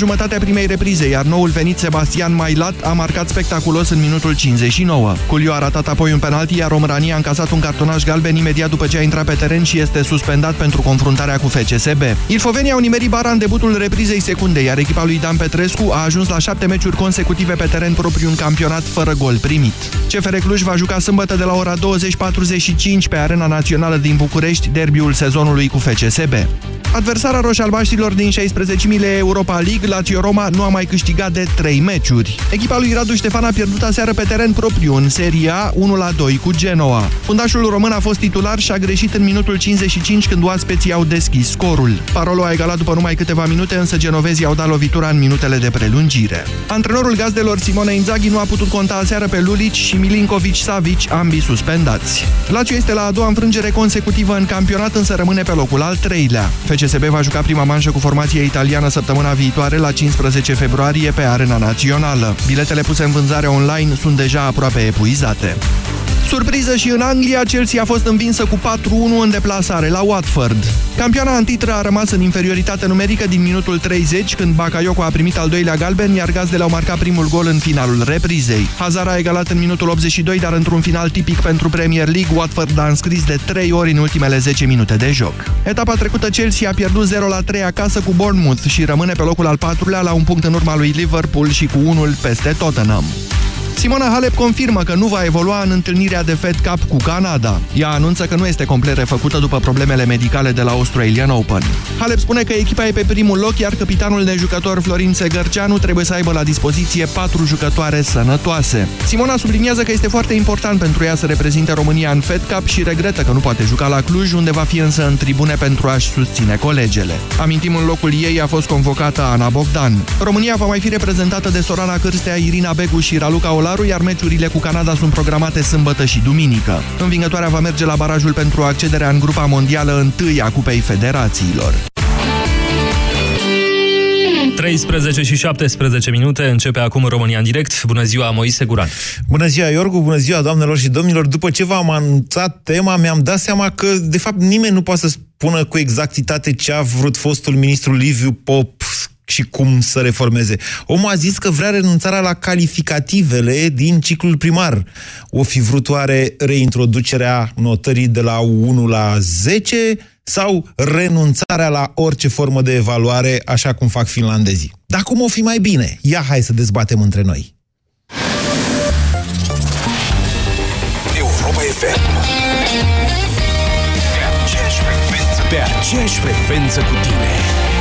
Jumătatea primei reprize, iar noul venit Sebastian Mailat a marcat spectaculos în minutul 59. Culiu a ratat apoi un penalti, iar România a încasat un cartonaș galben imediat după ce a intrat pe teren și este suspendat pentru confruntarea cu FCSB. Ilfovenii au nimerit bara în debutul reprizei secunde, iar echipa lui Dan Petrescu a ajuns la șapte meciuri consecutive pe teren propriu în campionat fără gol primit. CFR Cluj va juca sâmbătă de la ora 20.45 pe Arena Națională din București derbiul sezonului cu FCSB. Adversara roșalbaștilor din 16.000 Europa League, Lazio Roma, nu a mai câștigat de 3 meciuri. Echipa lui Radu Ștefan a pierdut aseară pe teren propriu în Seria 1-2 cu Genoa. Fundașul român a fost titular și a greșit în minutul 55 când oaspeții au deschis scorul. Parolo a egalat după numai câteva minute, însă genovezii au dat lovitura în minutele de prelungire. Antrenorul gazdelor Simone Inzaghi nu a putut conta aseară pe Lulic și Milinkovic-Savic, ambii suspendați. Lazio este la a doua înfrângere consecutivă în campionat, însă rămâne pe locul al treilea. FCSB va juca prima manșă cu formația italiană săptămâna viitoare la 15 februarie pe Arena Națională. Biletele puse în vânzare online sunt deja aproape epuizate. Surpriză și în Anglia, Chelsea a fost învinsă cu 4-1 în deplasare la Watford. Campioana antitră a rămas în inferioritate numerică din minutul 30, când Bakayoko a primit al doilea galben, iar gazdele au marcat primul gol în finalul reprizei. Hazard a egalat în minutul 82, dar într-un final tipic pentru Premier League, Watford a înscris de 3 ori în ultimele 10 minute de joc. Etapa trecută, Chelsea a pierdut 0-3 acasă cu Bournemouth și rămâne pe locul al patrulea la un punct în urma lui Liverpool și cu unul peste Tottenham. Simona Halep confirmă că nu va evolua în întâlnirea de Fed Cup cu Canada. Ea anunță că nu este complet refăcută după problemele medicale de la Australian Open. Halep spune că echipa e pe primul loc, iar capitanul nejucător Florin Segărceanu trebuie să aibă la dispoziție patru jucătoare sănătoase. Simona subliniază că este foarte important pentru ea să reprezinte România în Fed Cup și regretă că nu poate juca la Cluj, unde va fi însă în tribune pentru a-și susține colegele. Amintim, în locul ei a fost convocată Ana Bogdan. România va mai fi reprezentată de Sorana Cârstea, Irina Begu și Raluca Ola Polaru, iar meciurile cu Canada sunt programate sâmbătă și duminică. Învingătoarea va merge la barajul pentru accederea în grupa mondială întâi a Cupei Federațiilor. 13 și 17 minute, începe acum România în direct. Bună ziua, Moise Guran. Bună ziua, Iorgu, bună ziua, doamnelor și domnilor. După ce v-am anunțat tema, mi-am dat seama că, de fapt, nimeni nu poate să spună cu exactitate ce a vrut fostul ministru Liviu Pop și cum să reformeze. Omul a zis că vrea renunțarea la calificativele din ciclul primar. O fi vrut oare reintroducerea notării de la 1 la 10 sau renunțarea la orice formă de evaluare, așa cum fac finlandezii. Dar cum o fi mai bine? Ia hai să dezbatem între noi. Europa FM Pe aceeași frecvență cu tine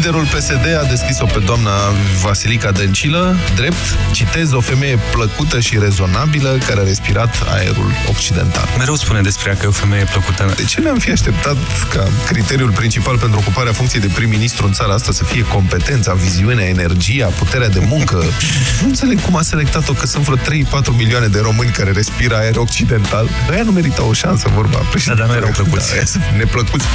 Liderul PSD a deschis-o pe doamna Vasilica Dăncilă, drept, citez, o femeie plăcută și rezonabilă care a respirat aerul occidental. Mereu spune despre ea că e o femeie plăcută. De ce ne-am fi așteptat ca criteriul principal pentru ocuparea funcției de prim-ministru în țara asta să fie competența, viziunea, energia, puterea de muncă? nu înțeleg cum a selectat-o, că sunt vreo 3-4 milioane de români care respiră aer occidental. Ăia nu merită o șansă, vorba. Da, dar nu erau plăcuți. Da, neplăcuți.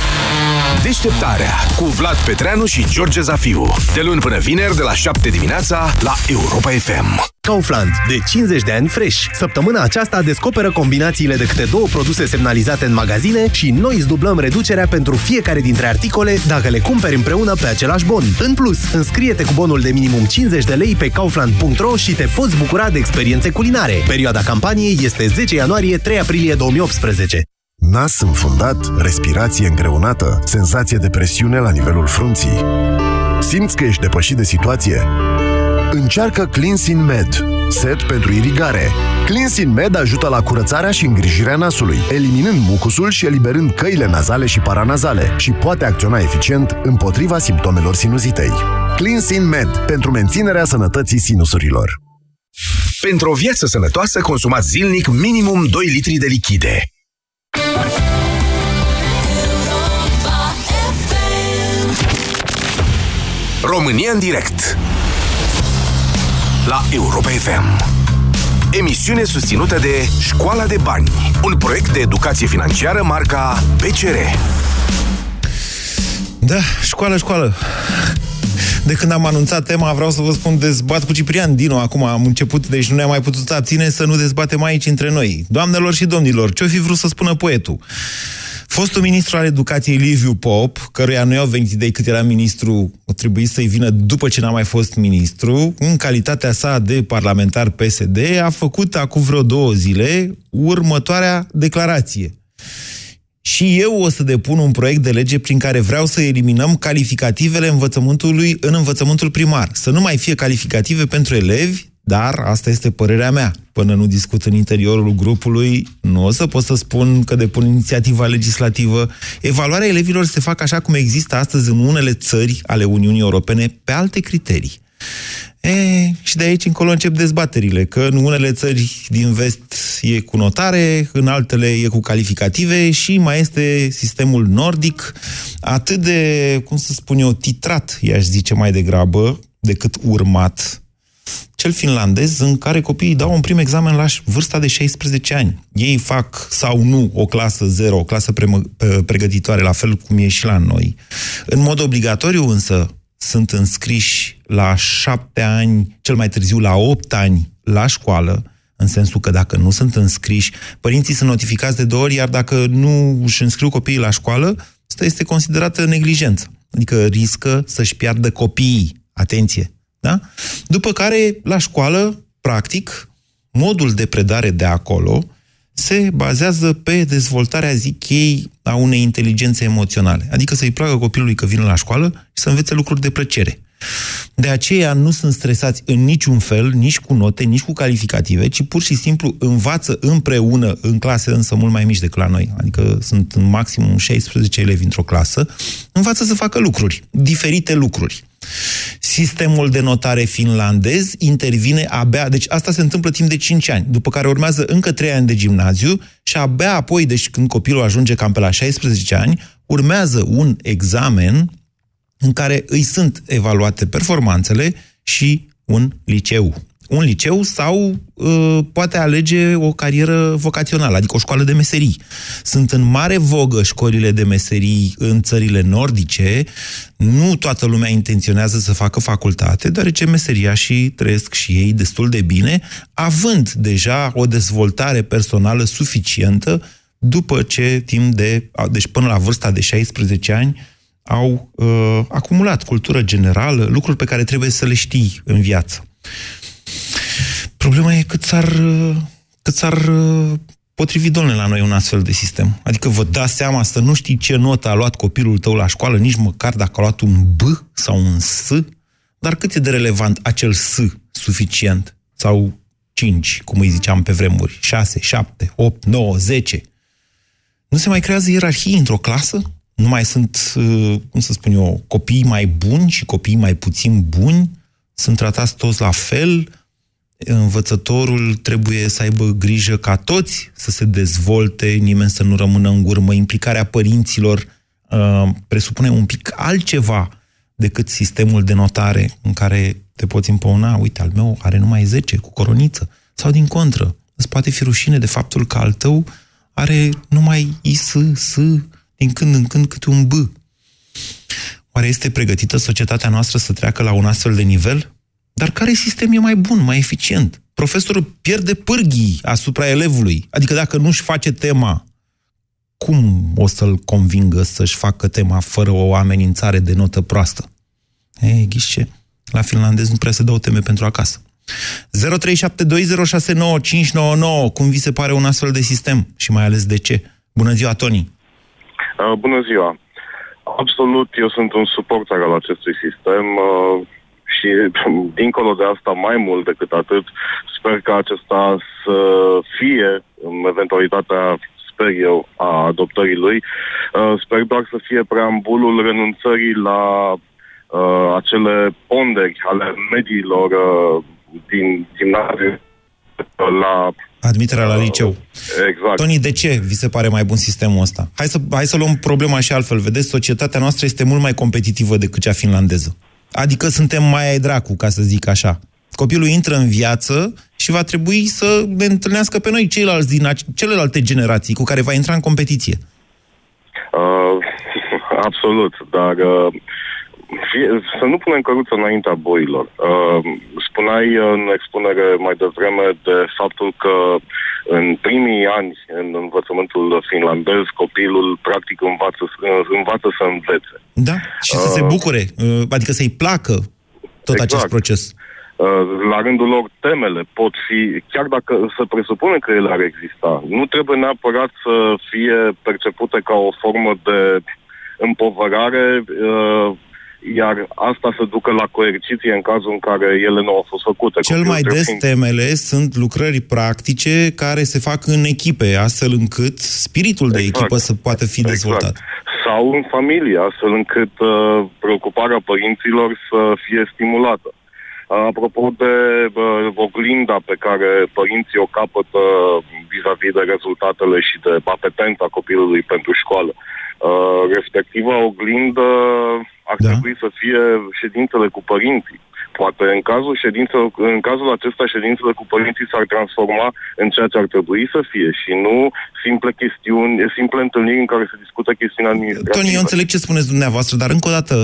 Deșteptarea cu Vlad Petreanu și George Zafiu. De luni până vineri, de la 7 dimineața, la Europa FM. Kaufland. De 50 de ani fresh. Săptămâna aceasta descoperă combinațiile de câte două produse semnalizate în magazine și noi îți dublăm reducerea pentru fiecare dintre articole dacă le cumperi împreună pe același bon. În plus, înscrie-te cu bonul de minimum 50 de lei pe kaufland.ro și te poți bucura de experiențe culinare. Perioada campaniei este 10 ianuarie-3 aprilie 2018. Nas înfundat, respirație îngreunată, senzație de presiune la nivelul frunții. Simți că ești depășit de situație? Încearcă Cleansin Med, set pentru irigare. Cleansin Med ajută la curățarea și îngrijirea nasului, eliminând mucusul și eliberând căile nazale și paranazale și poate acționa eficient împotriva simptomelor sinuzitei. Cleansin Med, pentru menținerea sănătății sinusurilor. Pentru o viață sănătoasă, consumați zilnic minimum 2 litri de lichide. România în direct La Europa FM Emisiune susținută de Școala de Bani Un proiect de educație financiară marca PCR Da, școală, școală De când am anunțat tema, vreau să vă spun, dezbat cu Ciprian Dino. Acum am început, deci nu ne-am mai putut abține să nu dezbatem aici între noi. Doamnelor și domnilor, ce-o fi vrut să spună poetul? Fostul ministru al educației Liviu Pop, căruia nu i-au venit idei cât era ministru, o trebuie să-i vină după ce n-a mai fost ministru, în calitatea sa de parlamentar PSD, a făcut acum vreo două zile următoarea declarație. Și eu o să depun un proiect de lege prin care vreau să eliminăm calificativele învățământului în învățământul primar. Să nu mai fie calificative pentru elevi, dar asta este părerea mea. Până nu discut în interiorul grupului, nu o să pot să spun că depun inițiativa legislativă. Evaluarea elevilor se fac așa cum există astăzi în unele țări ale Uniunii Europene, pe alte criterii. E, și de aici încolo încep dezbaterile, că în unele țări din vest e cu notare, în altele e cu calificative și mai este sistemul nordic, atât de, cum să spun eu, titrat, i-aș zice mai degrabă, decât urmat, cel finlandez, în care copiii dau un prim examen la vârsta de 16 ani. Ei fac sau nu o clasă 0, o clasă pre- pregătitoare, la fel cum e și la noi. În mod obligatoriu, însă, sunt înscriși la șapte ani, cel mai târziu la opt ani, la școală, în sensul că dacă nu sunt înscriși, părinții sunt notificați de două ori, iar dacă nu își înscriu copiii la școală, asta este considerată neglijență. Adică riscă să-și piardă copiii. Atenție! Da? După care, la școală, practic, modul de predare de acolo se bazează pe dezvoltarea, zic ei, a unei inteligențe emoționale. Adică să-i placă copilului că vine la școală și să învețe lucruri de plăcere. De aceea nu sunt stresați în niciun fel, nici cu note, nici cu calificative, ci pur și simplu învață împreună, în clase însă mult mai mici decât la noi, adică sunt în maximum 16 elevi într-o clasă, învață să facă lucruri, diferite lucruri. Sistemul de notare finlandez intervine abia, deci asta se întâmplă timp de 5 ani, după care urmează încă 3 ani de gimnaziu și abia apoi, deci când copilul ajunge cam pe la 16 ani, urmează un examen în care îi sunt evaluate performanțele și un liceu un liceu sau uh, poate alege o carieră vocațională, adică o școală de meserii. Sunt în mare vogă școlile de meserii în țările nordice. Nu toată lumea intenționează să facă facultate, deoarece meseria și trăiesc și ei destul de bine, având deja o dezvoltare personală suficientă după ce timp de, deci până la vârsta de 16 ani, au uh, acumulat cultură generală, lucruri pe care trebuie să le știi în viață. Problema e cât s-ar, cât s-ar potrivi, domnule, la noi un astfel de sistem. Adică vă dați seama să nu știi ce notă a luat copilul tău la școală, nici măcar dacă a luat un B sau un S, dar cât e de relevant acel S suficient? Sau 5, cum îi ziceam pe vremuri, 6, 7, 8, 9, 10. Nu se mai creează ierarhii într-o clasă? Nu mai sunt, cum să spun eu, copii mai buni și copii mai puțin buni? Sunt tratați toți la fel? învățătorul trebuie să aibă grijă ca toți să se dezvolte, nimeni să nu rămână în urmă. Implicarea părinților uh, presupune un pic altceva decât sistemul de notare în care te poți împăuna, uite, al meu are numai 10 cu coroniță. Sau din contră, îți poate fi rușine de faptul că al tău are numai IS, S, din când în când câte un B. Oare este pregătită societatea noastră să treacă la un astfel de nivel? Dar care sistem e mai bun, mai eficient? Profesorul pierde pârghii asupra elevului. Adică dacă nu-și face tema, cum o să-l convingă să-și facă tema fără o amenințare de notă proastă? Ei, ghișce, la finlandez nu prea se dau teme pentru acasă. 0372069599, cum vi se pare un astfel de sistem și mai ales de ce? Bună ziua, Toni! Uh, bună ziua! Absolut, eu sunt un suporter al acestui sistem. Uh, și dincolo de asta, mai mult decât atât, sper că acesta să fie, în eventualitatea sper eu, a adoptării lui. Uh, sper doar să fie preambulul renunțării la uh, acele ponderi ale mediilor uh, din gimnaziu la Admiterea la liceu. Exact. Toni, de ce vi se pare mai bun sistemul ăsta? Hai să, hai să luăm problema și altfel. Vedeți, societatea noastră este mult mai competitivă decât cea finlandeză. Adică suntem mai ai dracu, ca să zic așa. Copilul intră în viață și va trebui să ne întâlnească pe noi ceilalți din celelalte generații cu care va intra în competiție. Uh, absolut, dar uh, fie, să nu punem căruță înaintea boilor. Uh, spuneai în expunere mai devreme de faptul că în primii ani în învățământul finlandez copilul practic învață, învață să învețe. Da, și să uh, se bucure, uh, adică să-i placă tot exact. acest proces. Uh, la rândul lor, temele pot fi, chiar dacă să presupune că ele ar exista, nu trebuie neapărat să fie percepute ca o formă de împovărare uh, iar asta să ducă la coerciție în cazul în care ele nu au fost făcute. Cel mai des fiind... temele sunt lucrări practice care se fac în echipe, astfel încât spiritul exact. de echipă să poată fi exact. dezvoltat. Sau în familie, astfel încât uh, preocuparea părinților să fie stimulată. Uh, apropo de uh, oglinda pe care părinții o capătă vis-a-vis de rezultatele și de apetența copilului pentru școală. Uh, respectiva oglindă ar da. trebui să fie ședințele cu părinții. Poate în cazul, ședințelor, în cazul acesta ședințele cu părinții s-ar transforma în ceea ce ar trebui să fie și nu simple chestiuni, simple întâlniri în care se discută chestiuni administrative. Tony, eu înțeleg ce spuneți dumneavoastră, dar încă o dată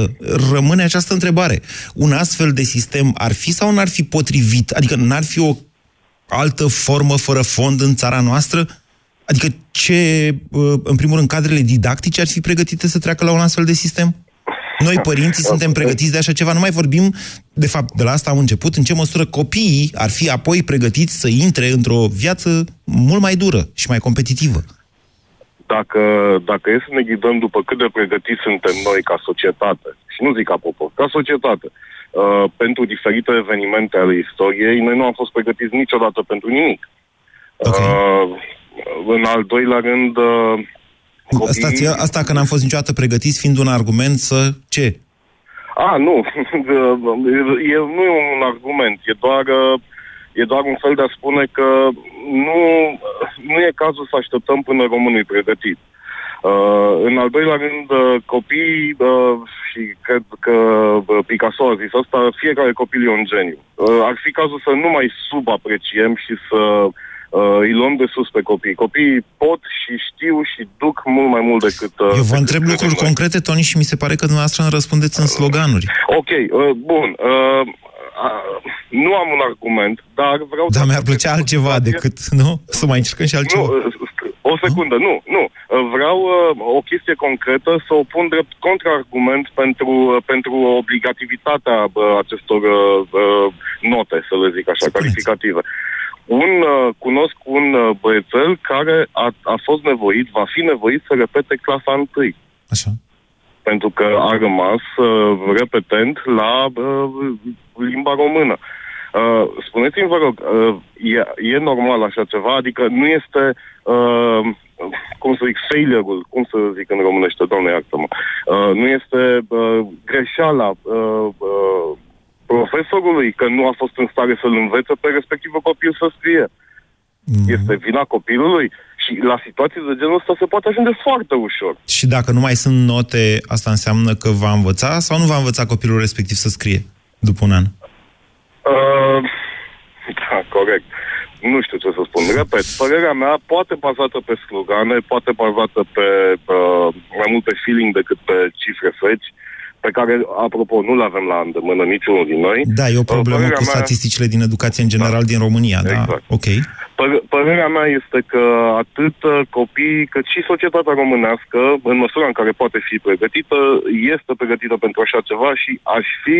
rămâne această întrebare. Un astfel de sistem ar fi sau n-ar fi potrivit? Adică n-ar fi o altă formă fără fond în țara noastră? Adică ce, uh, în primul rând, cadrele didactice ar fi pregătite să treacă la un astfel de sistem? Noi, părinții, suntem pregătiți de așa ceva. Nu mai vorbim, de fapt, de la asta am început, în ce măsură copiii ar fi apoi pregătiți să intre într-o viață mult mai dură și mai competitivă. Dacă, dacă e să ne ghidăm după cât de pregătiți suntem noi ca societate, și nu zic ca popor, ca societate, uh, pentru diferite evenimente ale istoriei, noi nu am fost pregătiți niciodată pentru nimic. Okay. Uh, în al doilea rând, uh, Copii... Stați, asta că n-am fost niciodată pregătiți fiind un argument să... ce? A, nu. e, nu e un argument. E doar, e doar un fel de a spune că nu, nu e cazul să așteptăm până românul e pregătit. Uh, în al doilea rând, uh, copiii, uh, și cred că uh, Picasso a zis asta, fiecare copil e un geniu. Uh, ar fi cazul să nu mai subapreciem și să uh, uh, îi luăm de sus pe copii. Copiii pot și știu și duc mult mai mult decât... Uh, Eu vă întreb lucruri noi. concrete, Toni, și mi se pare că dumneavoastră îmi răspundeți în sloganuri. Ok, uh, bun. Uh, uh, nu am un argument, dar vreau... Dar mi-ar plăcea altceva decât, nu? Să mai încercăm și altceva. Nu, uh, o secundă, nu, nu. Uh, vreau uh, o chestie concretă să o pun drept contraargument pentru, uh, pentru obligativitatea uh, acestor uh, uh, note, să le zic așa, Spuneți. calificative un, uh, cunosc un uh, băiețel care a, a fost nevoit, va fi nevoit să repete clasa întâi. Așa. Pentru că a rămas uh, repetent la uh, limba română. Uh, spuneți-mi, vă rog, uh, e, e normal așa ceva? Adică nu este, uh, cum să zic, failure-ul, cum să zic în românește, doamne iartă-mă, uh, nu este uh, greșeala uh, uh, profesorului că nu a fost în stare să-l învețe pe respectivul copil să scrie. Mm. Este vina copilului și la situații de genul ăsta se poate ajunge foarte ușor. Și dacă nu mai sunt note, asta înseamnă că va învăța sau nu va învăța copilul respectiv să scrie după un an? Uh, da, corect. Nu știu ce să spun. Repet, părerea mea poate bazată pe slugane, poate bazată pe uh, mai mult pe feeling decât pe cifre feci. Uh, pe care, apropo, nu le avem la îndemână niciunul din noi. Da, e o problemă Părerea cu mea... statisticile din educație în general da. din România, da. exact. da, ok. Păr- părerea mea este că atât uh, copiii cât și societatea românească, în măsura în care poate fi pregătită, este pregătită pentru așa ceva și aș fi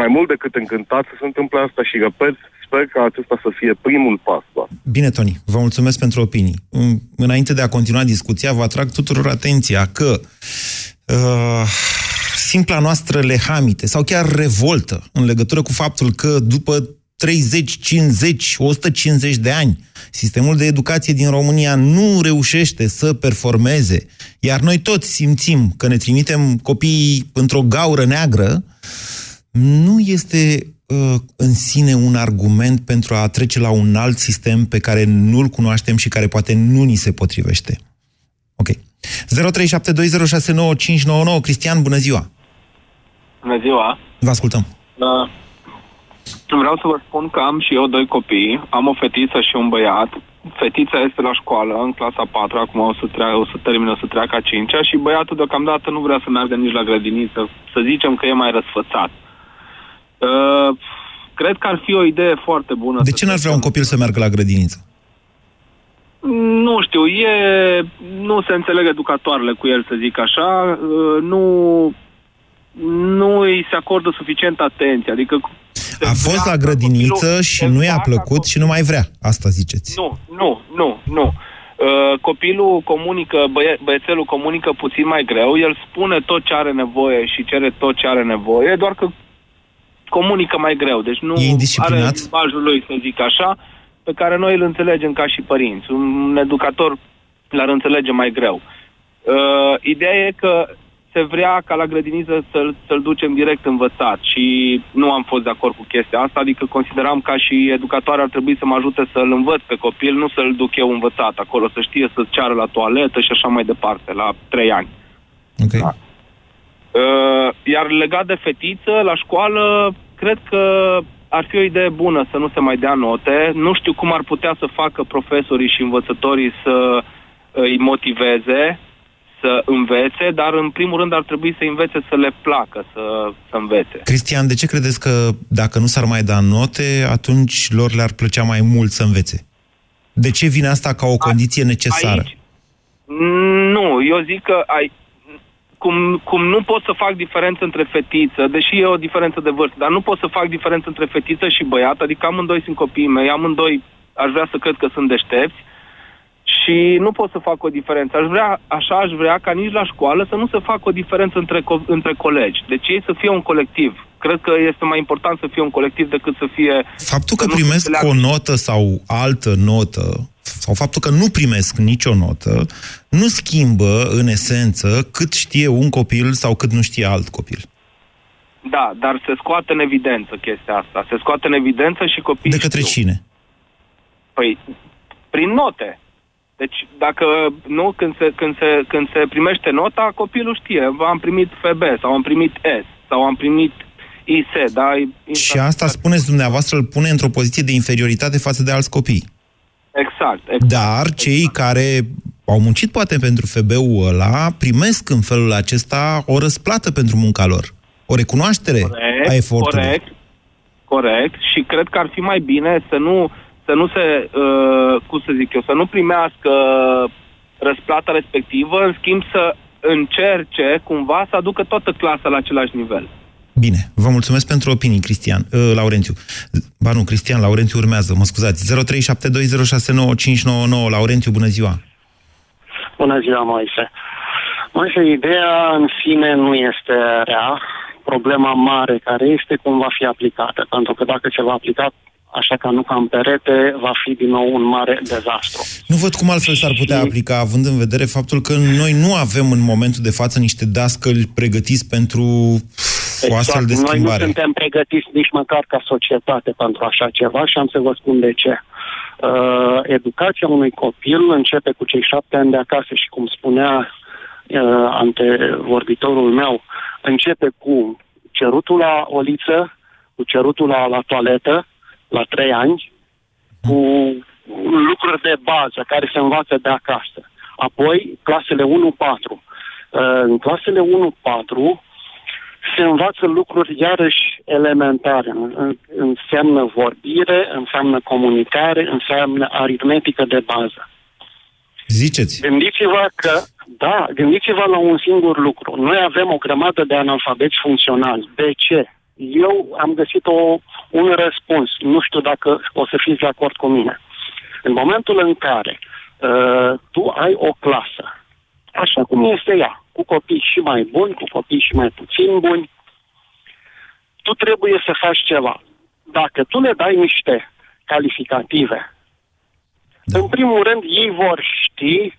mai mult decât încântat să se întâmple asta și, repet, sper că acesta să fie primul pas. Da. Bine, Toni, vă mulțumesc pentru opinii. Înainte de a continua discuția, vă atrag tuturor atenția că uh, simpla noastră lehamite sau chiar revoltă în legătură cu faptul că după 30, 50, 150 de ani, sistemul de educație din România nu reușește să performeze, iar noi toți simțim că ne trimitem copiii într-o gaură neagră, nu este uh, în sine un argument pentru a trece la un alt sistem pe care nu-l cunoaștem și care poate nu ni se potrivește. Ok. 0372069599 Cristian, bună ziua! Bună ziua! Vă ascultăm! Uh, vreau să vă spun că am și eu doi copii, am o fetiță și un băiat. fetița este la școală, în clasa 4, acum o să, treacă, o să termine, o să treacă a 5 și băiatul deocamdată nu vrea să meargă nici la grădiniță, să zicem că e mai răsfățat. Uh, cred că ar fi o idee foarte bună. De ce n-ar vrea un copil să meargă la grădiniță? Nu știu, e, nu se înțeleg educatoarele cu el, să zic așa, uh, nu, nu îi se acordă suficient atenție, adică... A fost la grădiniță și nu i-a plăcut și nu mai vrea, asta ziceți. Nu, nu, nu, nu. Uh, copilul comunică, băie, băiețelul comunică puțin mai greu, el spune tot ce are nevoie și cere tot ce are nevoie, doar că comunică mai greu, deci nu E indisciplinat? are limbajul lui, să zic așa, pe care noi îl înțelegem ca și părinți. Un educator l-ar înțelege mai greu. Uh, ideea e că se vrea ca la grădiniță să-l, să-l ducem direct învățat și nu am fost de acord cu chestia asta, adică consideram ca și educator ar trebui să mă ajute să-l învăț pe copil, nu să-l duc eu învățat acolo, să știe să ceară la toaletă și așa mai departe, la trei ani. Ok. Da. Uh, iar legat de fetiță, la școală, cred că ar fi o idee bună să nu se mai dea note. Nu știu cum ar putea să facă profesorii și învățătorii să îi motiveze, să învețe, dar în primul rând ar trebui să învețe să le placă să, să învețe. Cristian, de ce credeți că dacă nu s-ar mai da note, atunci lor le-ar plăcea mai mult să învețe? De ce vine asta ca o condiție necesară? Aici, nu, eu zic că ai, cum, cum nu pot să fac diferență între fetiță, deși e o diferență de vârstă, dar nu pot să fac diferență între fetiță și băiat, adică amândoi sunt copiii mei, amândoi aș vrea să cred că sunt deștepți și nu pot să fac o diferență. Aș vrea, așa aș vrea ca nici la școală să nu se facă o diferență între, co- între colegi. Deci ei să fie un colectiv. Cred că este mai important să fie un colectiv decât să fie... Faptul că să nu se primesc înțeleagă. o notă sau altă notă, sau faptul că nu primesc nicio notă, nu schimbă, în esență, cât știe un copil sau cât nu știe alt copil. Da, dar se scoate în evidență chestia asta. Se scoate în evidență și copiii De către știu. cine? Păi, prin note. Deci, dacă nu, când se, când, se, când se primește nota, copilul știe, am primit FB sau am primit S sau am primit IS, da? Și asta, spuneți dumneavoastră, îl pune într-o poziție de inferioritate față de alți copii. Exact, exact. Dar cei care au muncit poate pentru FB-ul ăla primesc în felul acesta o răsplată pentru munca lor. O recunoaștere a efortului. corect, corect. Și cred că ar fi mai bine să nu, să nu se, uh, cum să zic eu, să nu primească răsplata respectivă, în schimb să încerce cumva să aducă toată clasa la același nivel. Bine, vă mulțumesc pentru opinii, Cristian. Uh, Laurențiu. Ba nu, Cristian, Laurențiu urmează, mă scuzați. 0372069599. Laurențiu, bună ziua. Bună ziua, Moise. Moise, ideea în sine nu este rea. Problema mare care este cum va fi aplicată. Pentru că dacă se va aplica așa ca nu ca în perete, va fi din nou un mare dezastru. Nu văd cum altfel s-ar putea aplica, având în vedere faptul că noi nu avem în momentul de față niște dascăli pregătiți pentru o astfel de Exact. Noi nu schimbare. suntem pregătiți nici măcar ca societate pentru așa ceva și am să vă spun de ce. Uh, educația unui copil începe cu cei șapte ani de acasă și cum spunea uh, antevorbitorul meu, începe cu cerutul la oliță, cu cerutul la, la toaletă, la trei ani, cu lucruri de bază care se învață de acasă. Apoi, clasele 1-4. Uh, În clasele 1-4 se învață lucruri iarăși elementare. În- Înseamnă vorbire, înseamnă comunicare, înseamnă aritmetică de bază. Ziceți. Gândiți-vă că, da, gândiți-vă la un singur lucru. Noi avem o grămadă de analfabeti funcționali. De ce? Eu am găsit o, un răspuns. Nu știu dacă o să fiți de acord cu mine. În momentul în care uh, tu ai o clasă, așa cum este ea, cu copii și mai buni, cu copii și mai puțin buni, tu trebuie să faci ceva. Dacă tu le dai niște calificative, da. în primul rând ei vor ști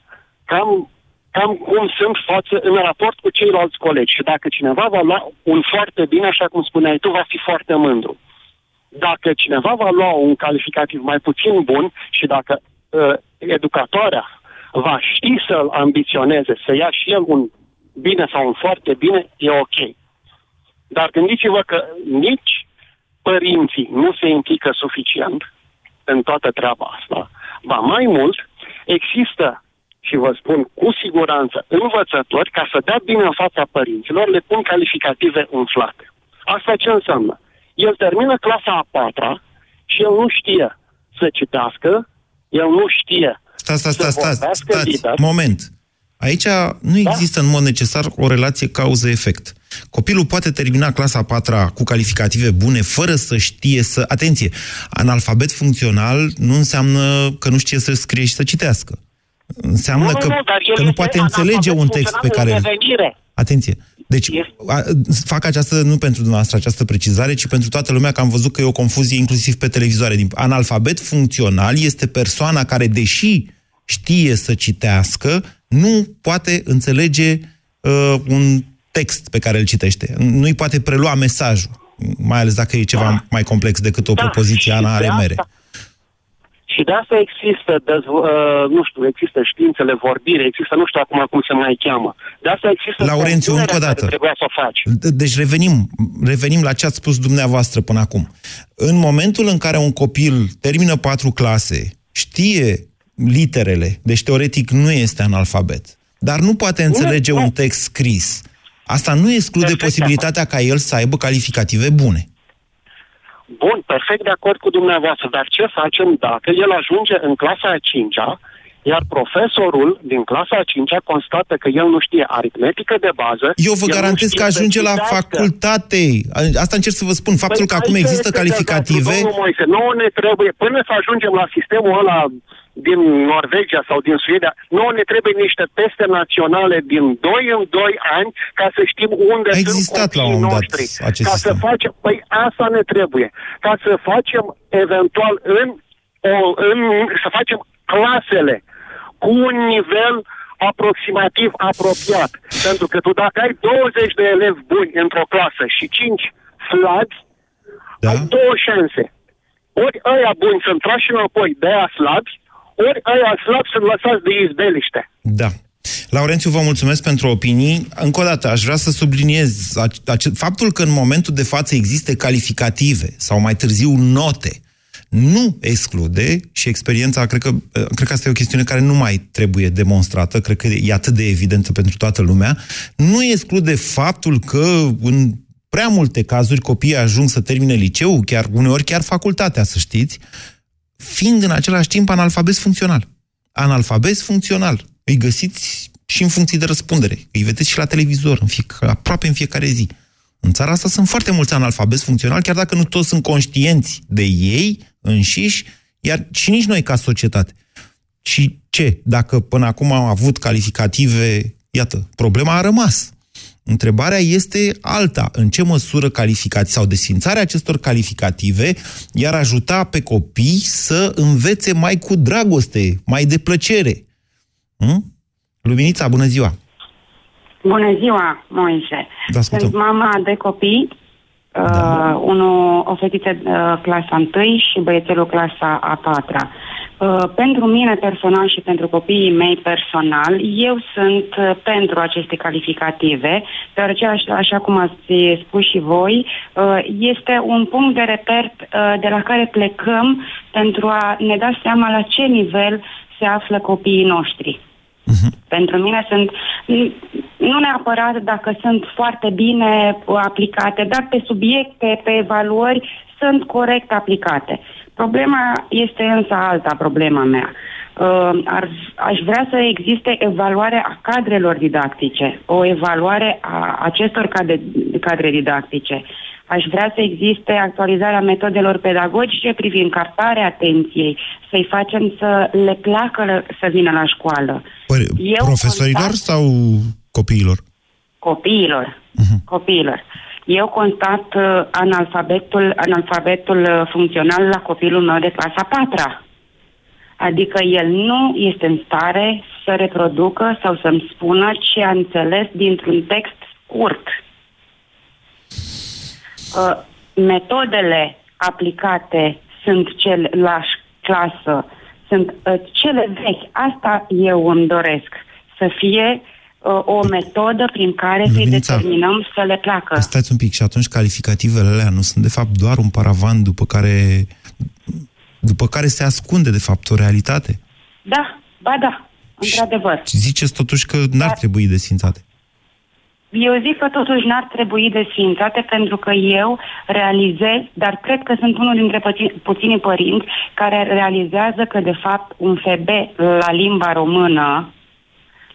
cam, cam cum sunt față în raport cu ceilalți colegi. Și dacă cineva va lua un foarte bine, așa cum spuneai tu, va fi foarte mândru. Dacă cineva va lua un calificativ mai puțin bun și dacă uh, educatoarea va ști să-l ambiționeze, să ia și el un bine sau un foarte bine, e ok. Dar gândiți-vă că nici părinții nu se implică suficient în toată treaba asta. Ba mai mult, există și vă spun cu siguranță, învățători, ca să dea bine în fața părinților, le pun calificative umflate. Asta ce înseamnă? El termină clasa a patra și el nu știe să citească, el nu știe Stați, stați, stați, să stați, vorbească stați, liber. moment. Aici nu există în mod necesar o relație cauză-efect. Copilul poate termina clasa a patra cu calificative bune fără să știe să... Atenție! Analfabet funcțional nu înseamnă că nu știe să scrie și să citească. Înseamnă Nu, nu, că, nu, dar el că nu este poate înțelege analfabet un text pe funcțional care... în revenire. Atenție! Deci, a, fac această, nu pentru dumneavoastră această precizare, ci pentru toată lumea, că am văzut că e o confuzie inclusiv pe televizoare. Din- Analfabet funcțional este persoana care, deși știe să citească, nu poate înțelege uh, un text pe care îl citește. Nu-i poate prelua mesajul, mai ales dacă e ceva mai complex decât o Da, propoziție și Ana de are mere. asta- Și de asta există, dezvo- uh, nu știu, există științele vorbire, există, nu știu acum cum se mai cheamă. De asta există Laurențiu, încă o compunerea dată. care trebuia să o faci. De- Deci revenim, revenim la ce ați spus dumneavoastră până acum. În momentul în care un copil termină patru clase, știe literele, deci teoretic nu este analfabet, dar nu poate înțelege un text scris, asta nu exclude posibilitatea ca el să aibă calificative bune. Bun, perfect de acord cu dumneavoastră, dar ce facem dacă el ajunge în clasa a cincea, iar profesorul din clasa a cincea constată că el nu știe aritmetică de bază. Eu vă el nu garantez știe că să ajunge la citească. facultate. Asta încerc să vă spun. Faptul că Păi acum aici există este calificative... dezastrul, Domnul Moise, nouă ne trebuie, până să ajungem la sistemul ăla din Norvegia sau din Suedia, nouă ne trebuie niște teste naționale din 2 în 2 ani ca să știm unde A sunt existat la un copiii moment dat noștri. acest ca sistem. să facem, păi asta ne trebuie. Ca să facem eventual în, o, în să facem clasele cu un nivel aproximativ apropiat. Pentru că tu dacă ai 20 de elevi buni într-o clasă și 5 slabi, da? ai două șanse. Ori ăia buni sunt trași înapoi de aia slabi, ori ăia slabi sunt lăsați de izbeliște. Da. Laurențiu, vă mulțumesc pentru opinii. Încă o dată, aș vrea să subliniez ace- ace- faptul că în momentul de față există calificative sau mai târziu note, nu exclude, și experiența, cred că, cred că asta e o chestiune care nu mai trebuie demonstrată, cred că e atât de evidentă pentru toată lumea, nu exclude faptul că în prea multe cazuri copiii ajung să termine liceu, chiar uneori chiar facultatea, să știți, fiind în același timp analfabet funcțional. Analfabet funcțional. Îi găsiți și în funcție de răspundere. Îi vedeți și la televizor, în fiecare, aproape în fiecare zi. În țara asta sunt foarte mulți analfabeti funcționali, chiar dacă nu toți sunt conștienți de ei înșiși, iar și nici noi ca societate. Și ce? Dacă până acum am avut calificative, iată, problema a rămas. Întrebarea este alta. În ce măsură calificați sau desfințarea acestor calificative i-ar ajuta pe copii să învețe mai cu dragoste, mai de plăcere? Hm? Luminița, bună ziua! Bună ziua, Moise. Da, ascultăm. Sunt mama de copii, da. uh, unul, o fetiță uh, clasa 1 și băiețelul clasa a patra. Uh, pentru mine personal și pentru copiii mei personal, eu sunt uh, pentru aceste calificative, deoarece, așa, așa cum ați spus și voi, uh, este un punct de reper uh, de la care plecăm pentru a ne da seama la ce nivel se află copiii noștri. Pentru mine sunt, n- nu neapărat dacă sunt foarte bine aplicate, dar pe subiecte, pe evaluări, sunt corect aplicate. Problema este însă alta, problema mea. Uh, ar, aș vrea să existe evaluare a cadrelor didactice, o evaluare a acestor cadre, cadre didactice. Aș vrea să existe actualizarea metodelor pedagogice privind captarea atenției, să-i facem să le placă la- să vină la școală. Păi, Eu profesorilor constat- sau copiilor? Copiilor. Copiilor. Eu constat uh, analfabetul, analfabetul uh, funcțional la copilul meu de clasa 4 Adică el nu este în stare să reproducă sau să-mi spună ce a înțeles dintr-un text scurt. Uh, metodele aplicate sunt cele la ș- clasă, sunt uh, cele vechi. Asta eu îmi doresc. Să fie uh, o metodă prin care să-i Luminița. determinăm să le placă. Stați un pic și atunci calificativele alea nu sunt de fapt doar un paravan după care după care se ascunde, de fapt, o realitate. Da, ba da, într-adevăr. Ziceți totuși că n-ar trebui desfințate. Eu zic că totuși n-ar trebui desfințate pentru că eu realizez, dar cred că sunt unul dintre puțini, puținii părinți care realizează că de fapt un FB la limba română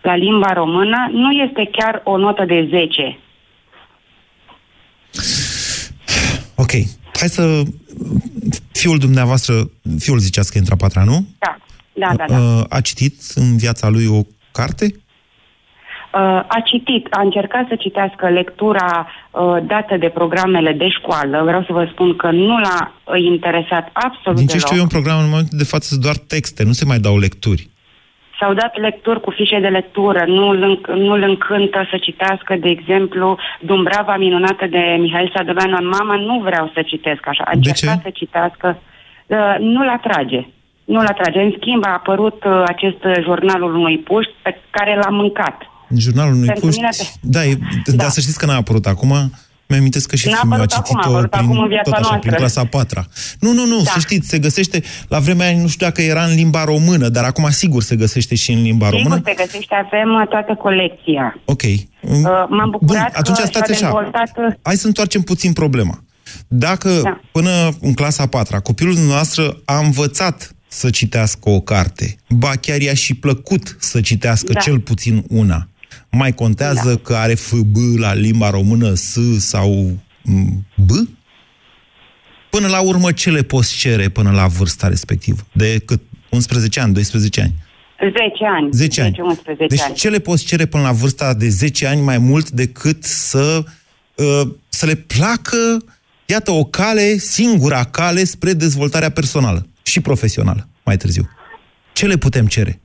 la limba română nu este chiar o notă de 10. Ok. Hai să... Fiul dumneavoastră, fiul ziceați că e într-a patra, nu? Da, da, da. da. Uh, A citit în viața lui o carte? Uh, a citit, a încercat să citească lectura uh, dată de programele de școală. Vreau să vă spun că nu l-a uh, interesat absolut Din ce deloc. știu eu, în program în momentul de față sunt doar texte, nu se mai dau lecturi. S-au dat lecturi cu fișe de lectură, nu îl, înc- nu îl încântă să citească, de exemplu, Dumbrava minunată de Mihail Sadoveanu în Mama, nu vreau să citesc așa. A De încercat ce? să citească, uh, nu-l atrage. Nu-l atrage. În schimb, a apărut uh, acest uh, jurnalul unui puști pe care l-a mâncat. În jurnalul unui Pentru puști... mine pe- Da, e, da. dar să știți că n-a apărut acum. Mi-amintesc că și N-a fiul meu a apărut acum, a citit-o apărut prin, acum în viața tot așa, noastră. prin clasa a patra. Nu, nu, nu, Da. să știți, se găsește, la vremea aia nu știu dacă era în limba română, dar acum sigur se găsește și în limba Sigur română. se găsește, avem uh, toată colecția. Ok. Uh, m-am bucurat Bun, atunci că stați și-a așa. dezvoltat, uh, Hai să întoarcem puțin problema. Dacă Da. până în clasa a patra copilul noastră a învățat să citească o carte, ba chiar i-a și plăcut să citească Da. cel puțin una, mai contează Da. că are FB la limba română, S sau m, B? Până la urmă, ce le poți cere până la vârsta respectivă? De cât? 11 ani, 12 ani? 10 ani. 10 ani. 11 Deci ani. ce le poți cere până la vârsta de 10 ani mai mult decât să, uh, să le placă, iată, o cale, singura cale spre dezvoltarea personală și profesională mai târziu? Ce le putem cere?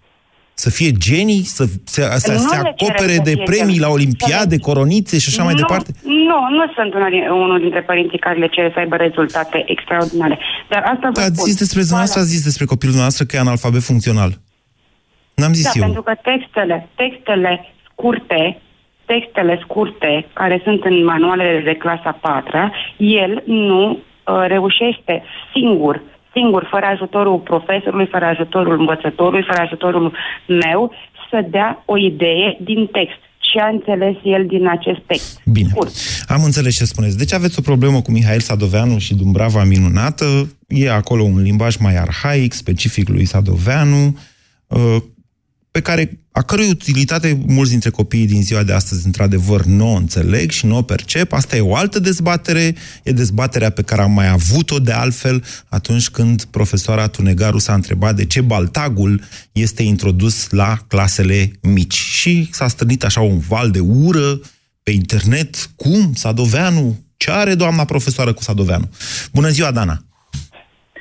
Să fie genii, să se, să Nu se le cerem acopere să de fie premii genii. la olimpiade, coronițe și așa mai nu, departe? Nu, nu sunt una din, unul dintre părinții care le cere să aibă rezultate extraordinare. Dar asta vă Ați spun. zis despre dumneavoastră, ați zis despre copilul nostru că e analfabet funcțional. N-am zis Da, eu. pentru că textele, textele scurte, textele scurte care sunt în manualele de clasa 4 el nu uh, reușește singur, singur, fără ajutorul profesorului, fără ajutorul învățătorului, fără ajutorul meu, să dea o idee din text. Ce a înțeles el din acest text? Bine. Scurt. Am înțeles ce spuneți. Deci aveți o problemă cu Mihail Sadoveanu și Dumbrava minunată. E acolo un limbaj mai arhaic, specific lui Sadoveanu, uh, pe care, a cărui utilitate mulți dintre copiii din ziua de astăzi, într-adevăr, nu o înțeleg și nu o percep. Asta e o altă dezbatere, e dezbaterea pe care am mai avut-o de altfel atunci când profesoara Tunegaru s-a întrebat de ce baltagul este introdus la clasele mici. Și s-a strânit așa un val de ură pe internet. Cum? Sadoveanu? Ce are doamna profesoară cu Sadoveanu? Bună ziua, Dana!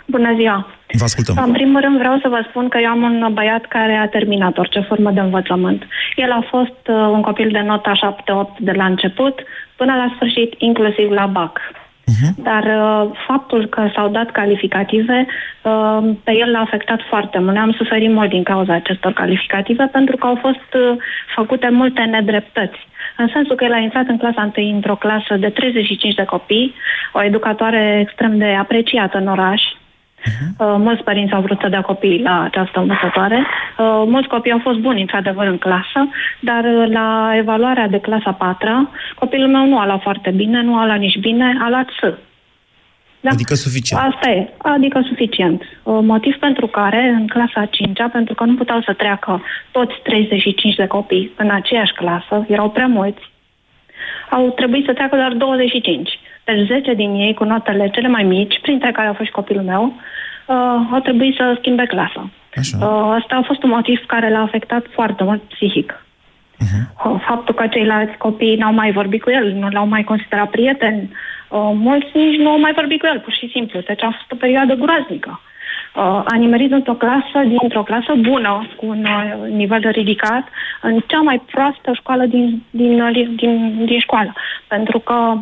Bună ziua! Vă ascultăm. În primul rând vreau să vă spun că eu am un băiat care a terminat orice formă de învățământ. El a fost uh, un copil de nota 7-8 de la început până la sfârșit, inclusiv la BAC. Dar uh, faptul că s-au dat calificative, uh, pe el l-a afectat foarte mult. Am suferit mult din cauza acestor calificative pentru că au fost uh, făcute multe nedreptăți. În sensul că el a intrat în clasa întâi într-o clasă de 35 de copii, o educatoare extrem de apreciată în oraș, Uh, mulți părinți au vrut să dea copiii la această învățătoare. Uh, mulți copii au fost buni, într-adevăr, în clasă, dar uh, la evaluarea de clasa 4 copilul meu nu a luat foarte bine, nu a luat nici bine, a luat S. Da? Adică suficient. Asta e, adică suficient. Uh, Motiv pentru care, în clasa a 5 pentru că nu puteau să treacă toți 35 de copii în aceeași clasă, erau prea mulți, au trebuit să treacă doar 25. Deci 10 din ei cu notele cele mai mici, printre care a fost și copilul meu, uh, au trebuit să schimbe clasa. Așa. Uh, asta a fost un motiv care l-a afectat foarte mult psihic. Uh, Faptul că ceilalți copii n-au mai vorbit cu el, nu l-au mai considerat prieten, uh, mulți nici nu au mai vorbit cu el, pur și simplu. Deci a fost o perioadă groaznică. Uh, a nimerit într-o clasă, dintr-o clasă bună, cu un uh, nivel ridicat, în cea mai proastă școală din, din, uh, din, din școală. Pentru că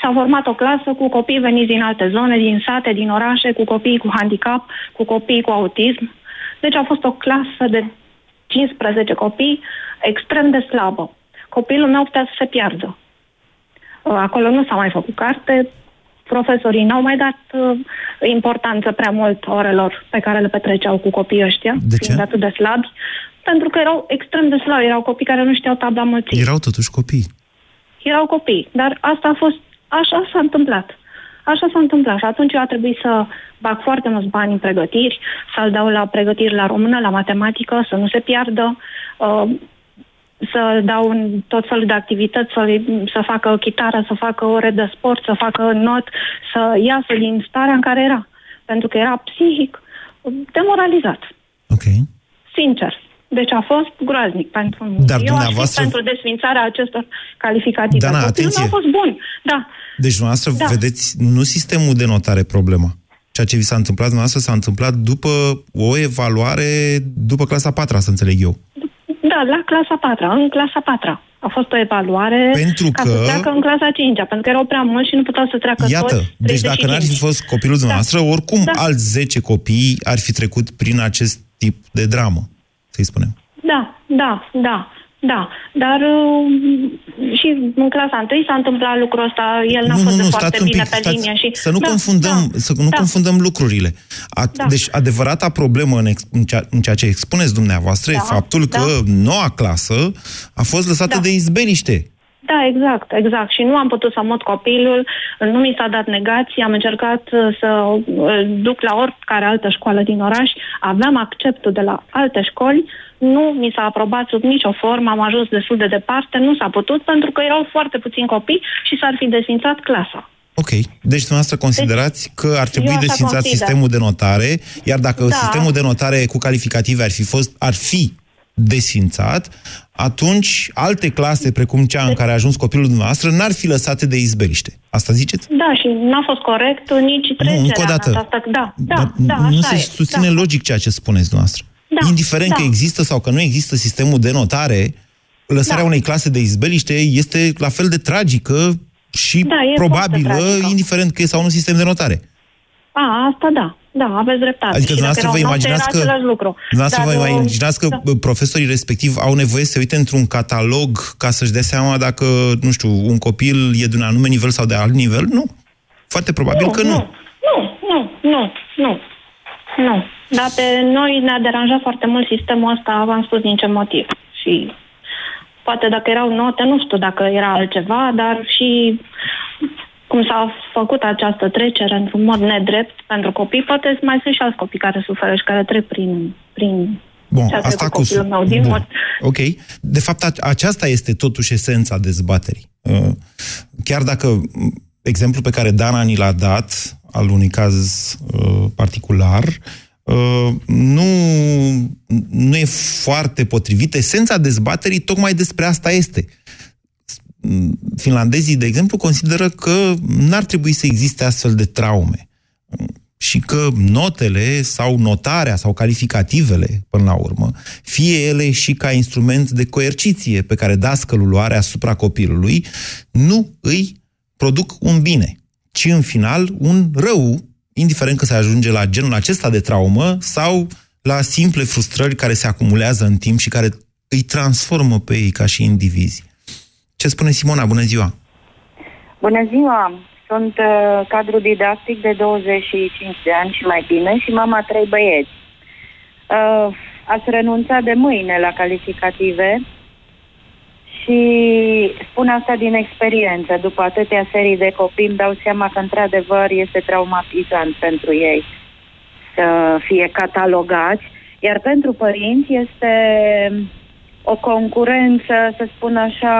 s-a format o clasă cu copii veniți din alte zone, din sate, din orașe, cu copii cu handicap, cu copii cu autism. Deci a fost o clasă de 15 copii extrem de slabă. Copilul meu putea să se piardă. Uh, Acolo nu s-a mai făcut carte, profesorii n-au mai dat uh, importanță prea mult orelor pe care le petreceau cu copiii ăștia, De ce? fiind atât de slabi, pentru că erau extrem de slabi, erau copii care nu știau tabla mulții. Erau totuși copii. Erau copii, dar asta a fost, așa s-a întâmplat. Așa s-a întâmplat și atunci eu a trebuit să bag foarte mulți bani în pregătiri, să-l dau la pregătiri la română, la matematică, să nu se piardă, uh, să dau în tot felul de activități, să, să facă chitară, să facă ore de sport, să facă not, să iasă din starea în care era. Pentru că era psihic demoralizat. Ok. Sincer. Deci a fost groaznic pentru mine. Dar Eu dumneavoastră- aș fi pentru desfințarea acestor calificative. Dana, Copilul atenție. nu a fost bun. Da. Deci dumneavoastră Da. vedeți, nu sistemul de notare problema. Ceea ce vi s-a întâmplat dumneavoastră s-a întâmplat după o evaluare, după clasa 4 să înțeleg eu. Da, la clasa 4 în clasa 4 A fost o evaluare Pentru ca că- să treacă în clasa 5 pentru că erau prea mulți și nu puteau să treacă Iată, toți deci dacă n-ar fi 35. fost copilul dumneavoastră, oricum Da. alți 10 copii ar fi trecut prin acest tip de dramă, să-i spunem. Da, da, da, da. Dar uh, și în clasa 1 s-a întâmplat lucrul ăsta, el n-a nu, fost nu, de nu, foarte stați un bine pic, pe stați, linie. Și... să nu da, confundăm, da, să nu da. confundăm lucrurile. A, Da. Deci adevărata problemă în, ex, în, ceea, în ceea ce expuneți dumneavoastră Da, e faptul da. că noua clasă a fost lăsată Da. de izbeliște. Da, exact, exact. Și nu am putut să mut copilul, nu mi s-a dat negație, am încercat uh, să îl duc la oricare altă școală din oraș, aveam acceptul de la alte școli, nu mi s-a aprobat sub nicio formă, am ajuns destul de departe, nu s-a putut pentru că erau foarte puțini copii și s-ar fi desfințat clasa. Ok. Deci dumneavoastră considerați că ar trebui eu așa desfințat consider. sistemul de notare, iar dacă Da. sistemul de notare cu calificative ar fi fost, ar fi desfințat, atunci alte clase, precum cea în care a ajuns copilul dumneavoastră, n-ar fi lăsate de izbeliște. Asta ziceți? Da, și n-a fost corect nici trecerea încă o dată. în această... Da, da, Dar da, nu așa se e. susține da. logic ceea ce spuneți dumneavoastră. Da, Indiferent da. că există sau că nu există sistemul de notare, lăsarea Da. unei clase de izbeliște este la fel de tragică și Da, e probabilă, foarte tragică. indiferent că e sau nu sistem de notare. A, asta da, da, aveți dreptate. Adică Și dacă dumneavoastră vă erau noapte, imaginați era că, același lucru. dumneavoastră Dar, vă uh, imaginați că da. da. profesorii respectiv au nevoie să se uite într-un catalog ca să-și dea seama dacă, nu știu, un copil e de un anume nivel sau de alt nivel? Nu. Foarte probabil că nu. Nu, nu, nu, nu, nu. Dar pe noi ne-a deranjat foarte mult sistemul ăsta, v-am spus din ce motiv. Și poate dacă erau note, nu știu dacă era altceva, dar și cum s-a făcut această trecere într-un mod nedrept pentru copii, poate mai sunt și alți copii care suferă și care trec prin, prin Bun, ce a asta trecut cu... copilul meu din Bun. mod. Ok. De fapt, a- aceasta este totuși esența dezbaterii. Uh, Chiar dacă m, exemplul pe care Dana ni l-a dat, al unui caz uh, particular, uh, nu, nu e foarte potrivit. Esența dezbaterii tocmai despre asta este. Mm, Finlandezii, de exemplu, consideră că n-ar trebui să existe astfel de traume și că notele sau notarea sau calificativele, până la urmă, fie ele și ca instrument de coerciție pe care dascălul o are asupra copilului, nu îi produc un bine, ci în final un rău, indiferent că se ajunge la genul acesta de traumă sau la simple frustrări care se acumulează în timp și care îi transformă pe ei ca și indivizi. Ce spune Simona? Bună ziua! Bună ziua! Sunt uh, cadru didactic de 25 de ani și mai bine și mama a trei băieți. Uh, ați renunțat de mâine la calificative și spun asta din experiență. După atâtea serii de copii îmi dau seama că într-adevăr este traumatizant pentru ei să fie catalogați, iar pentru părinți este o concurență, să spun așa,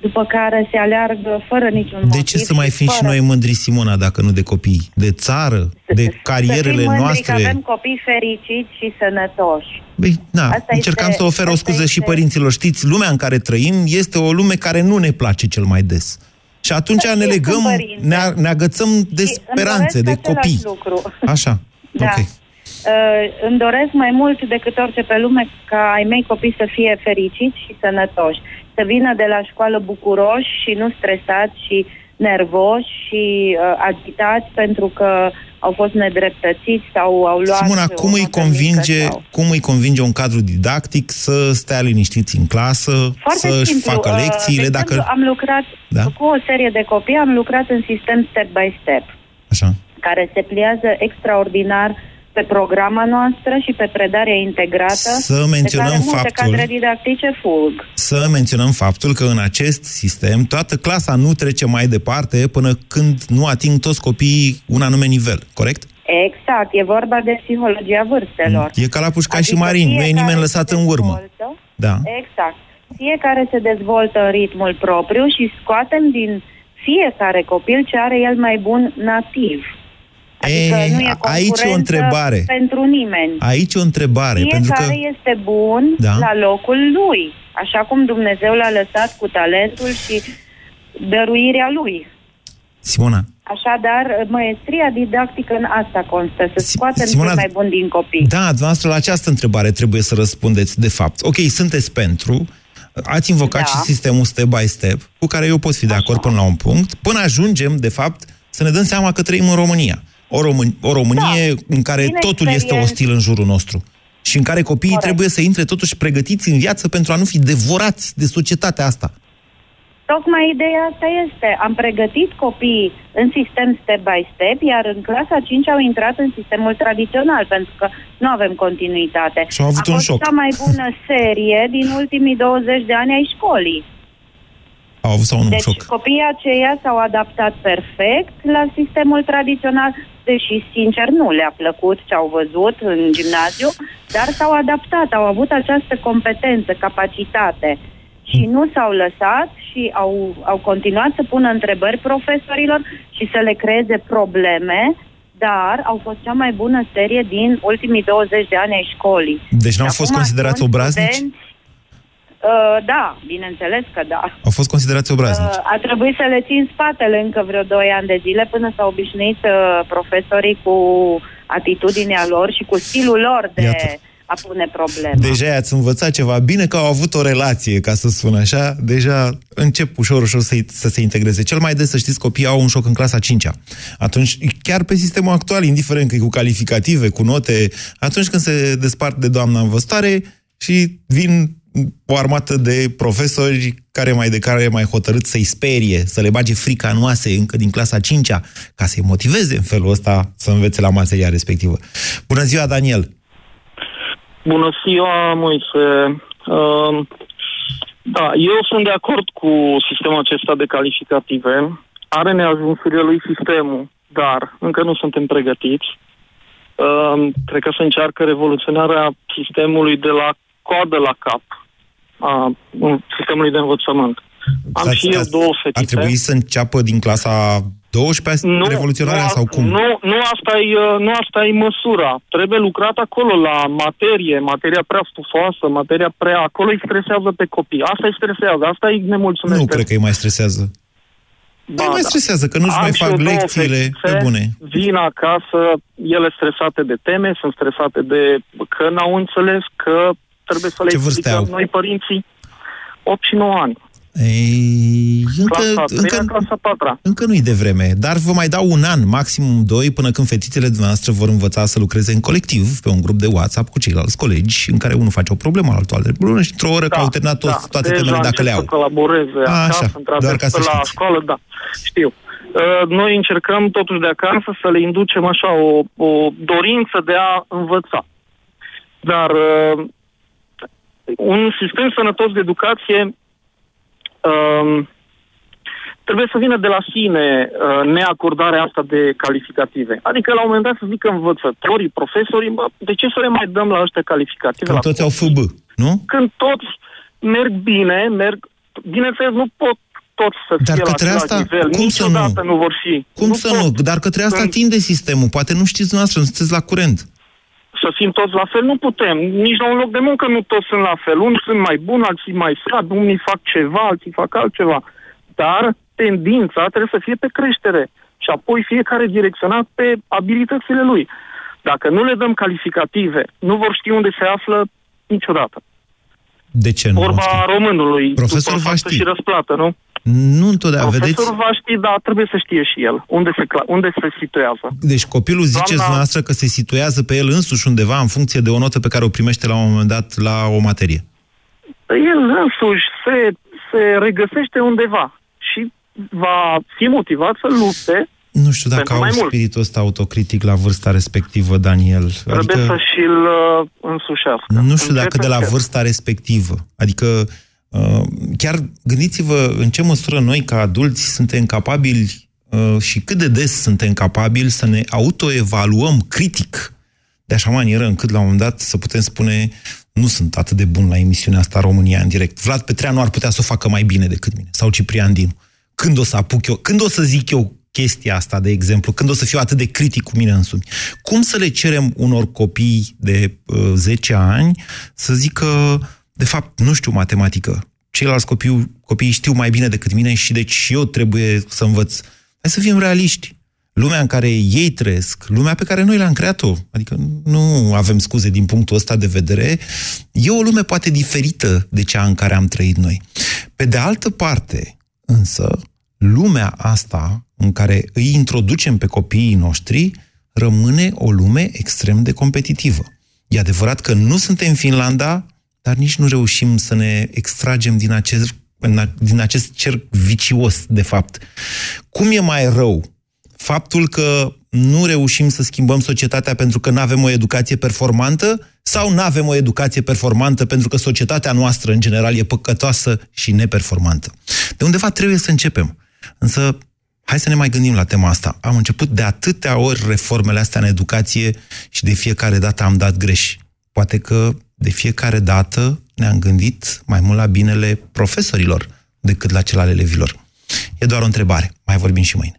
după care se aleargă fără niciun motiv. De ce să mai fim și fără- noi mândri, Simona, dacă nu de copii? De țară? De să carierele fim mândri noastre? că avem copii fericiți și sănătoși. Băi, na, Asta încercam este- să ofer o asta scuză și este- părinților. Știți, lumea în care trăim este o lume care nu ne place cel mai des. Și atunci Dar ne și eu legăm, sunt părinte. ne, ne agățăm de Și îmi speranțe, de doresc același copii. Lucru. Așa, Da. ok. Uh, îmi doresc mai mult decât orice pe lume ca ai mei copii să fie fericiți și sănătoși. Să vină de la școală bucuroși și nu stresați și nervoși și uh, agitați pentru că au fost nedreptățiți sau au luat... Simona, o cum îi, notă convinge, mică sau- cum îi convinge un cadru didactic să stea liniștiți în clasă, Foarte să-și simplu. facă uh, lecțiile, de dacă... exemplu, am lucrat Da. cu o serie de copii, am lucrat în sistem step by step. Așa. care se pliază extraordinar pe programa noastră și pe predarea integrată, Să menționăm de care multe faptul- cadre didactice fug. Să menționăm faptul că în acest sistem toată clasa nu trece mai departe până când nu ating toți copiii un anume nivel, corect? Exact, e vorba de psihologia vârstelor. E ca la pușca și Adică marin, nu e fiecare nimeni lăsat se în urmă. dezvoltă. Da. Exact. Fiecare se dezvoltă în ritmul propriu și scoatem din fiecare copil ce are el mai bun nativ. Adică Ei, nu e aici e o concurență întrebare. pentru nimeni. Aici e o întrebare, pentru Fiecare că... este bun Da. la locul lui, așa cum Dumnezeu l-a lăsat cu talentul și dăruirea lui. Simona, Așadar, maestria didactică în asta constă, să scoatem Simona, cel mai bun din copii. Da, dumneavoastră la această întrebare trebuie să răspundeți, de fapt. Ok, sunteți pentru, ați invocat Da. și sistemul step by step, cu care eu pot fi de acord până la un punct, până ajungem, de fapt, să ne dăm seama că trăim în România. O, Român- o Românie Da. în care Din totul este experiență. ostil în jurul nostru. Și în care copiii Corect. trebuie să intre totuși pregătiți în viață pentru a nu fi devorați de societatea asta. Tocmai ideea asta este. Am pregătit copiii în sistem step by step, iar în clasa 5 au intrat în sistemul tradițional, pentru că nu avem continuitate. Și au avut A un fost șoc. cea mai bună serie din ultimii 20 de ani ai școlii. Au avut sau un Deci șoc. copiii aceia s-au adaptat perfect la sistemul tradițional, deși, sincer, nu le-a plăcut ce au văzut în gimnaziu, dar s-au adaptat, au avut această competență, capacitate și nu s-au lăsat și au, au continuat să pună întrebări profesorilor și să le creeze probleme, dar au fost cea mai bună serie din ultimii 20 de ani ai școlii. Deci n-au Și fost acum considerați sunt obraznici? studenți- Uh, da, bineînțeles că da. Au fost considerați obraznici. Uh, a trebuit să le țin spatele încă vreo 2 ani de zile până s-au obișnuit uh, profesorii cu atitudinea lor și cu stilul lor de Iată. a pune probleme. Deja ați învățat ceva. Bine că au avut o relație, ca să spun așa. Deja încep ușor, ușor să, să se integreze. Cel mai des, să știți, copiii au un șoc în clasa 5-a. Atunci, chiar pe sistemul actual, indiferent că e cu calificative, cu note, atunci când se despart de doamna învățătoare și vin o armată de profesori care mai de care mai hotărât să-i sperie, să le bage frica în oase încă din clasa 5-a, ca să-i motiveze în felul ăsta să învețe la materia respectivă. Bună ziua, Daniel! Bună ziua, Moise. Uh, da, eu sunt de acord cu sistemul acesta de calificative. Are neajunsurile lui sistemul, dar încă nu suntem pregătiți. Uh, cred că se încearcă revoluționarea sistemului de la coadă la cap, a sistemului de învățământ. Am Stați, și eu stați, două Ar fetițe. trebui să înceapă din clasa 12 revoluționarea nu, sau cum? Nu, nu asta e, uh, nu asta e măsura. Trebuie lucrat acolo la materie, materia prea stufoasă, materia prea... Acolo îi stresează pe copii. Asta îi stresează, asta îi nemulțumește. Nu cred că îi mai stresează. Ba, Nu mai da. stresează, că nu-și Am mai și fac eu două lecțiile fetițe, pe bune. Vin acasă, ele stresate de teme, sunt stresate de că n-au înțeles că trebuie să le Ce vârste explicăm au? noi părinții 8 și 9 ani. Ei, încă, Clasa a treia, încă, clasa a patra. încă nu-i de vreme, dar vă mai dau un an, maximum doi, până când fetițele dumneavoastră vor învăța să lucreze în colectiv, pe un grup de WhatsApp cu ceilalți colegi, în care unul face o problemă, altul altă problemă și într-o oră da, că au terminat toți, toate Deja temele dacă le încep au. să colaboreze A, acasă, așa, într-adevăr, doar ca să la știți. școală, da. Știu. Uh, Noi încercăm totuși de acasă să le inducem așa o, o dorință de a învăța. Dar uh, un sistem sănătos de educație uh, trebuie să vină de la sine uh, neacordarea asta de calificative. Adică la un moment dat să zică învățătorii, profesorii, bă, de ce să le mai dăm la ăștia calificative? Când la toți au FB, nu? când toți merg bine, merg... Bineînțeles, nu pot toți să Dar fie la către același asta, nivel. cum să nu? Niciodată nu vor fi. Cum nu să pot. nu? Dar către asta Când tinde sistemul. Poate nu știți dumneavoastră, nu sunteți la curent. Să fim toți la fel, nu putem. Nici la un loc de muncă nu toți sunt la fel. Unii sunt mai buni, alții mai slabi, unii fac ceva, alții fac altceva. Dar tendința trebuie să fie pe creștere. Și apoi fiecare direcționat pe abilitățile lui. Dacă nu le dăm calificative, nu vor ști unde se află niciodată. De ce nu? Vorba românului, Profesorul după va faptă ști. și răsplată, nu? Nu întotdeauna, vedeți? Profesorul va ști, dar trebuie să știe și el unde se, cla- unde se situează. Deci copilul ziceți Doamna- dumneavoastră că se situează pe el însuși undeva în funcție de o notă pe care o primește la un moment dat la o materie. El însuși se, se regăsește undeva și va fi motivat să lupte Nu știu dacă Pentru au mai mult. spiritul ăsta autocritic la vârsta respectivă, Daniel. Trebuie să și-l uh, însușească. Nu știu dacă Încet, de la încet. vârsta respectivă. Adică, uh, chiar gândiți-vă în ce măsură noi, ca adulți, suntem capabili uh, și cât de des suntem capabili să ne autoevaluăm critic de așa manieră încât la un moment dat să putem spune nu sunt atât de bun la emisiunea asta România în direct. Vlad Petreanu ar putea să o facă mai bine decât mine. Sau Ciprian Dinu. Când o să apuc eu, când o să zic eu chestia asta, de exemplu, când o să fiu atât de critic cu mine însumi. Cum să le cerem unor copii de uh, 10 ani să zică, de fapt, nu știu matematică, ceilalți copii, copiii știu mai bine decât mine și deci și eu trebuie să învăț. Hai să fim realiști. Lumea în care ei trăiesc, lumea pe care noi le-am creat-o, adică nu avem scuze din punctul ăsta de vedere, e o lume poate diferită de cea în care am trăit noi. Pe de altă parte, însă, lumea asta în care îi introducem pe copiii noștri rămâne o lume extrem de competitivă. E adevărat că nu suntem Finlanda, dar nici nu reușim să ne extragem din acest, din acest cerc vicios, de fapt. Cum e mai rău? Faptul că nu reușim să schimbăm societatea pentru că nu avem o educație performantă sau nu avem o educație performantă pentru că societatea noastră, în general, e păcătoasă și neperformantă. De undeva trebuie să începem. Însă, hai să ne mai gândim la tema asta. Am început de atâtea ori reformele astea în educație și de fiecare dată am dat greș. Poate că de fiecare dată ne-am gândit mai mult la binele profesorilor decât la cel al elevilor. E doar o întrebare. Mai vorbim și mâine.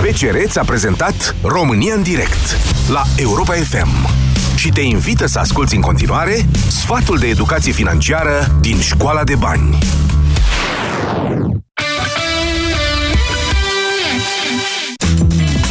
BCR ți-a prezentat România în direct la Europa FM și te invită să asculti în continuare sfatul de educație financiară din Școala de Bani.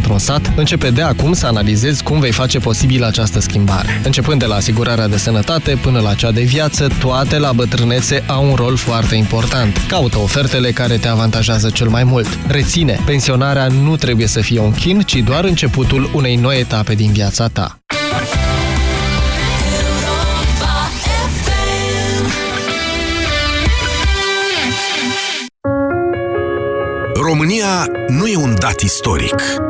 într-un sat, începe de acum să analizezi cum vei face posibil această schimbare. Începând de la asigurarea de sănătate până la cea de viață, toate la bătrânețe au un rol foarte important. Caută ofertele care te avantajează cel mai mult. Reține, pensionarea nu trebuie să fie un chin, ci doar începutul unei noi etape din viața ta. România nu e un dat istoric.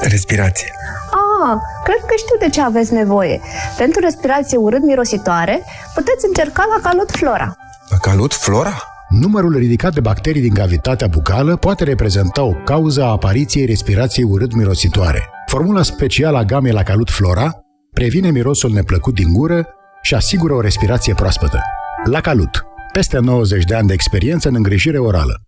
respirație? Ah, cred că știu de ce aveți nevoie. Pentru respirație urât-mirositoare, puteți încerca la Calut Flora. La calut flora? Numărul ridicat de bacterii din cavitatea bucală poate reprezenta o cauză a apariției respirației urât-mirositoare. Formula specială a gamei la Calut Flora previne mirosul neplăcut din gură și asigură o respirație proaspătă. La Calut, peste 90 de ani de experiență în îngrijire orală.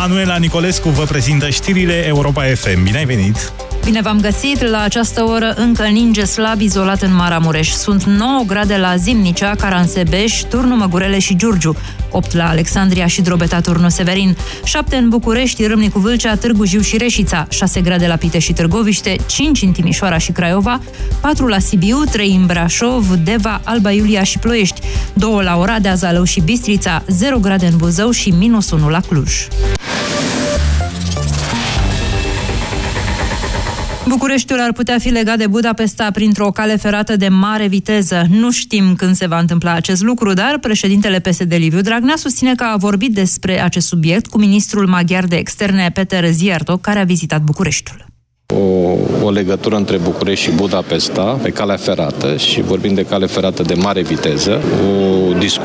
Manuela Nicolescu vă prezintă știrile Europa FM. Bine ai venit! Bine v-am găsit! La această oră încă ninge slab izolat în Maramureș. Sunt 9 grade la Zimnicea, Caransebeș, Turnu Măgurele și Giurgiu, 8 la Alexandria și Drobeta Turnu Severin, 7 în București, Râmnicu Vâlcea, Târgu Jiu și Reșița, 6 grade la Pite și Târgoviște, 5 în Timișoara și Craiova, 4 la Sibiu, 3 în Brașov, Deva, Alba Iulia și Ploiești, 2 la Oradea, Zalău și Bistrița, 0 grade în Buzău și minus 1 la Cluj. Bucureștiul ar putea fi legat de Budapesta printr-o cale ferată de mare viteză. Nu știm când se va întâmpla acest lucru, dar președintele PSD Liviu Dragnea susține că a vorbit despre acest subiect cu ministrul maghiar de externe Peter Zierto, care a vizitat Bucureștiul. O, o legătură între București și Budapesta pe calea ferată și vorbim de cale ferată de mare viteză, o discuție